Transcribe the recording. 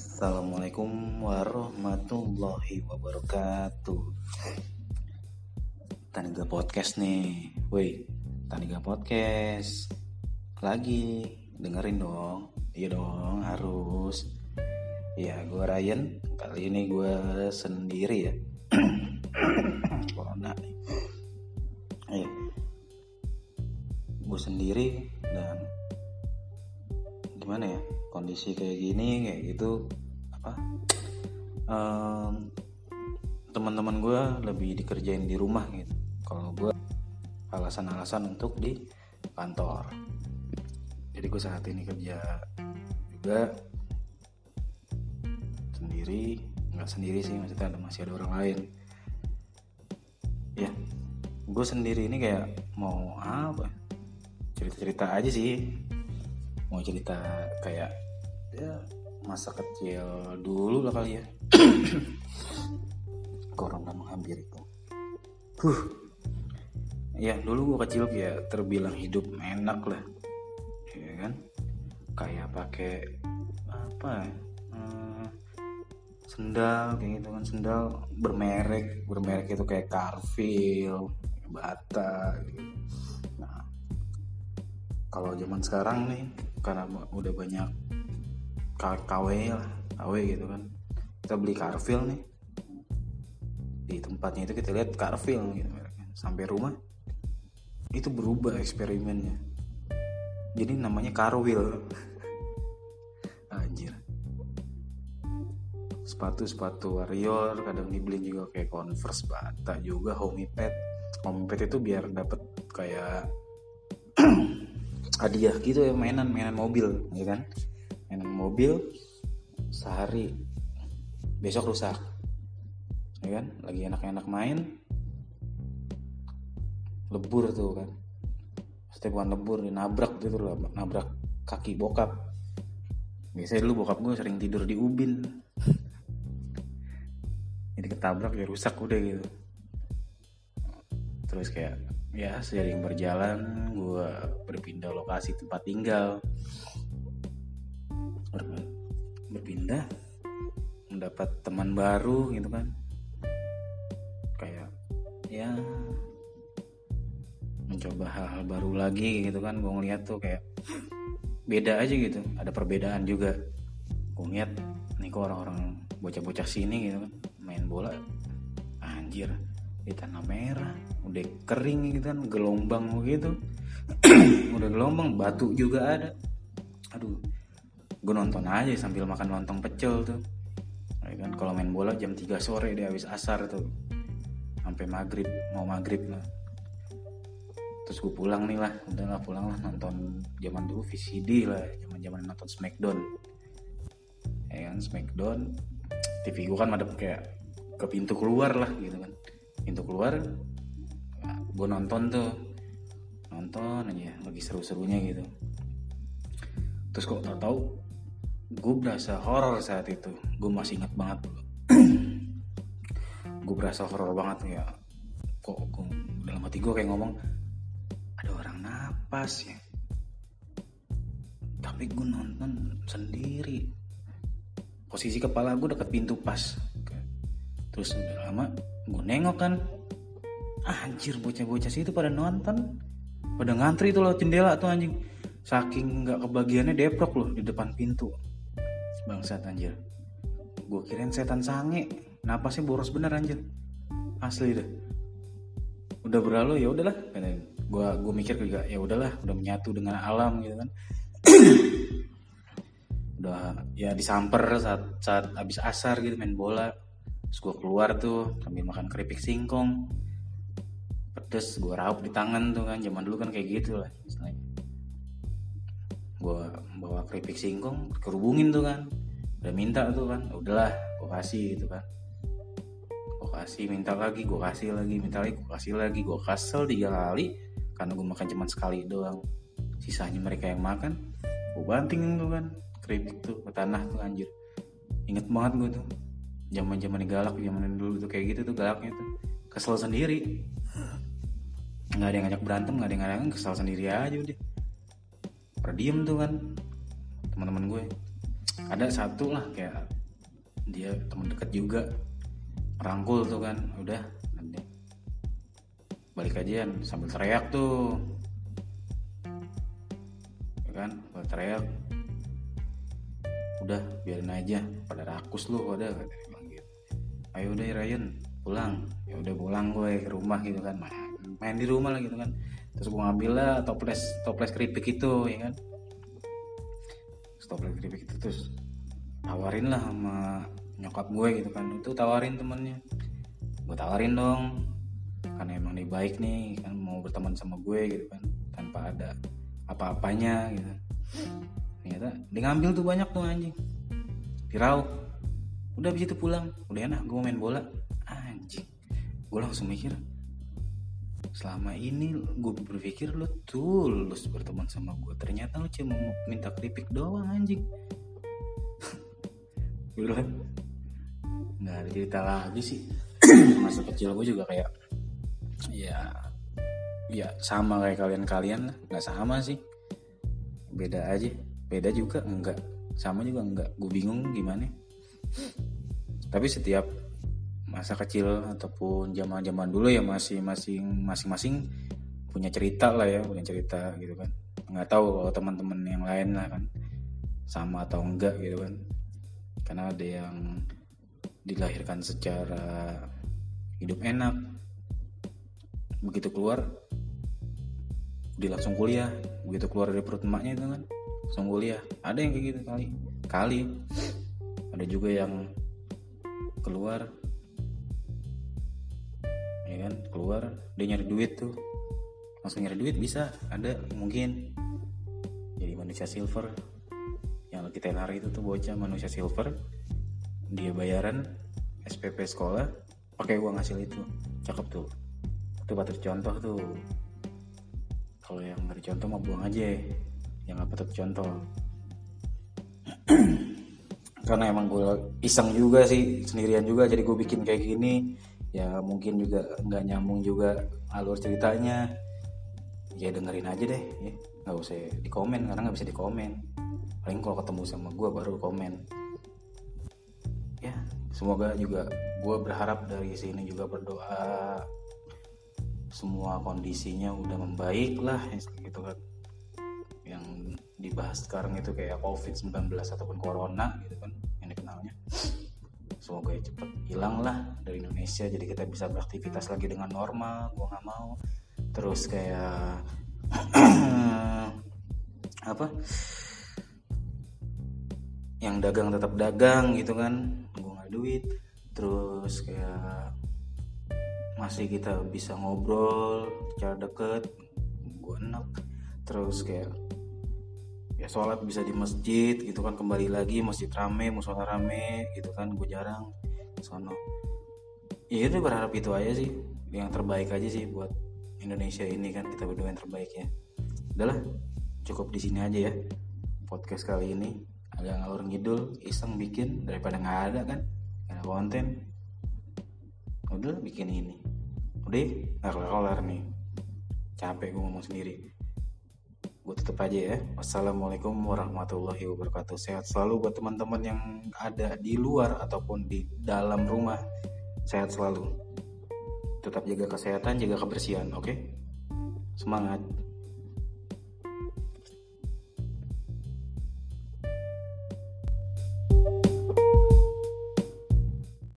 Assalamualaikum warahmatullahi wabarakatuh. Taniga Podcast nih. Woi, Taniga Podcast. Lagi, dengerin dong. Iya dong, harus. Ya, gue Ryan. Kali ini gue sendiri ya. Corona. Nih Ayo Gue sendiri dan Gimana ya kondisi kayak gini kayak gitu apa um, teman-teman gue lebih dikerjain di rumah gitu. Kalau gue alasan-alasan untuk di kantor. Jadi gue saat ini kerja juga sendiri nggak sendiri sih maksudnya ada masih ada orang lain. Ya gue sendiri ini kayak mau apa cerita-cerita aja sih mau cerita kayak ya masa kecil dulu lah kali ya. Corona menghampiriku huh. Ya dulu gue kecil kayak terbilang hidup enak lah. Ya kan? Kayak pakai apa ya? Hmm, sendal kayak gitu kan sendal bermerek. Bermerek itu kayak Carville Bata gitu. nah kalau zaman sekarang nih karena udah banyak KW lah KW gitu kan. Kita beli Carville nih. Di tempatnya itu kita lihat Carville gitu sampai rumah itu berubah eksperimennya. Jadi namanya Carville anjir. Sepatu-sepatu warrior kadang dibeli juga kayak converse bata juga homipad homipad itu biar dapet kayak hadiah gitu ya mainan mainan mobil ya kan? Mainan mobil sehari. Besok rusak ya kan? Lagi enak-enak main lebur tuh kan. Pasti bukan lebur nabrak gitu loh nabrak kaki bokap. Biasanya dulu bokap gue sering tidur di ubin. Jadi ketabrak ya rusak udah gitu. Terus kayak ya seiring berjalan gue berpindah lokasi tempat tinggal. Berpindah mendapat teman baru gitu kan. Kayak ya mencoba hal-hal baru lagi gitu kan. Gue ngeliat tuh kayak beda aja gitu ada perbedaan juga. Gue ngeliat nih kok orang-orang bocah-bocah sini gitu kan main bola anjir di tanah merah udah kering gitu kan gelombang gitu udah gelombang batu juga ada. Aduh gue nonton aja sambil makan lontong pecel tuh. Ya kan kalau main bola jam 3 sore dia habis asar tuh. Sampai maghrib mau maghrib lah terus gue pulang nih lah udah lah pulang lah nonton zaman dulu VCD lah zaman zaman nonton Smackdown. Ya kan Smackdown TV gue kan ada kayak ke pintu keluar lah gitu kan keluar gue nonton tuh. Nonton aja lagi seru-serunya gitu. Terus kok tau tau gue berasa horor saat itu. Gue masih ingat banget. Gue berasa horor banget ya kok, kok dalam hati gue kayak ngomong ada orang napas ya. Tapi gue nonton sendiri. Posisi kepala gue deket pintu pas. Terus udah lama gue nengok kan anjir bocah-bocah situ pada nonton. Pada ngantri tuh lewat jendela tuh anjing. Saking nggak kebagiannya deprok loh di depan pintu. Bangsat anjir. Gue kirain setan sange. Napasnya boros bener anjir. Asli deh. Udah berlalu ya udahlah. Gue gue mikir juga ya udahlah udah menyatu dengan alam gitu kan. Udah ya disamper saat saat abis asar gitu main bola. Terus gue keluar tuh sambil makan keripik singkong pedes gue raup di tangan tuh kan. Zaman dulu kan kayak gitu lah istilahnya. Gue bawa keripik singkong kerubungin tuh kan. Udah minta tuh kan udahlah gue kasih gitu kan. Gue kasih minta lagi gue kasih lagi minta lagi gue kasih lagi. Gue kasel tiga kali karena gue makan cuma sekali doang. Sisanya mereka yang makan gue banting tuh kan keripik tuh ke tanah tuh anjir. Inget banget gue tuh zaman zaman galak zaman dulu tuh kayak gitu tuh galaknya tuh. Kesel sendiri nggak ada yang ngajak berantem nggak ada yang ngajak kesel sendiri aja udah. Pernah diem tuh kan teman-teman gue. Ada satu lah kayak dia teman dekat juga. Rangkul tuh kan udah. Nanti balik aja sambil teriak tuh. Ya kan sambil teriak. Udah biarin aja. Pada rakus lu udah gitu. Ayo udah Ryan pulang udah pulang gue ke rumah gitu kan. Main, main di rumah lah gitu kan. Terus gue ngambil lah toples toples keripik itu ya kan. Toples keripik itu terus tawarin lah sama nyokap gue gitu kan. Itu tawarin temennya. Gue tawarin dong karena emang dia baik nih kan mau berteman sama gue gitu kan tanpa ada apa-apanya gitu. Ternyata dia ngambil tuh banyak tuh anjing. Diraup udah habis itu pulang. Udah enak gue main bola gue langsung mikir selama ini gue berpikir lo tulus berteman sama gue ternyata lo cuma mau minta keripik doang anjing. Kan nggak ada cerita lagi sih. Masa kecil gue juga kayak ya ya sama kayak kalian-kalian lah. Nggak sama sih. Beda aja. Beda juga enggak sama juga enggak gue bingung gimana. Tapi setiap masa kecil ataupun zaman zaman dulu ya masih masing masing-masing punya cerita lah ya punya cerita gitu kan. Nggak tahu kalau teman-teman yang lain lah kan sama atau enggak gitu kan. Karena ada yang dilahirkan secara hidup enak begitu keluar dia kuliah begitu keluar dari perut emaknya itu kan langsung kuliah. Ada yang kayak gitu kali kali. Ada juga yang keluar kan keluar dia nyari duit tuh. Langsung nyari duit bisa ada mungkin. Jadi manusia silver. Yang lagi tenar itu tuh bocah manusia silver. Dia bayaran SPP sekolah pakai uang hasil itu. Cakep tuh. Itu patut contoh tuh. Kalau yang nggak contoh mah buang aja. Yang nggak patut contoh. Karena emang gue iseng juga sih sendirian juga jadi gue bikin kayak gini ya mungkin juga nggak nyambung juga alur ceritanya. Ya dengerin aja deh ya. Nggak usah di komen karena nggak bisa di komen paling kalau ketemu sama gue baru komen. Ya semoga juga gue berharap dari sini juga berdoa semua kondisinya udah membaik lah gitu kan. Yang dibahas sekarang itu kayak covid-19 ataupun corona gitu kan semoga ya cepet hilang lah dari Indonesia. Jadi kita bisa beraktivitas lagi dengan normal gue nggak mau. Terus kayak apa? Yang dagang tetap dagang gitu kan gue nggak duit. Terus kayak masih kita bisa ngobrol secara deket gue enak. Terus kayak ya sholat bisa di masjid gitu kan kembali lagi masjid rame musola rame gitu kan gue jarang sono. Ya itu berharap itu aja sih yang terbaik aja sih buat Indonesia ini kan kita berdua yang terbaik ya. Udahlah cukup di sini aja ya podcast kali ini. Agak ngalur ngidul iseng bikin daripada nggak ada kan gak ada konten. Udah bikin ini. Udah nggak kelar nih. Capek gue ngomong sendiri gue tutup aja ya. Wassalamualaikum warahmatullahi wabarakatuh. Sehat selalu buat teman-teman yang ada di luar ataupun di dalam rumah. Sehat selalu. Tetap jaga kesehatan jaga kebersihan oke? Okay? semangat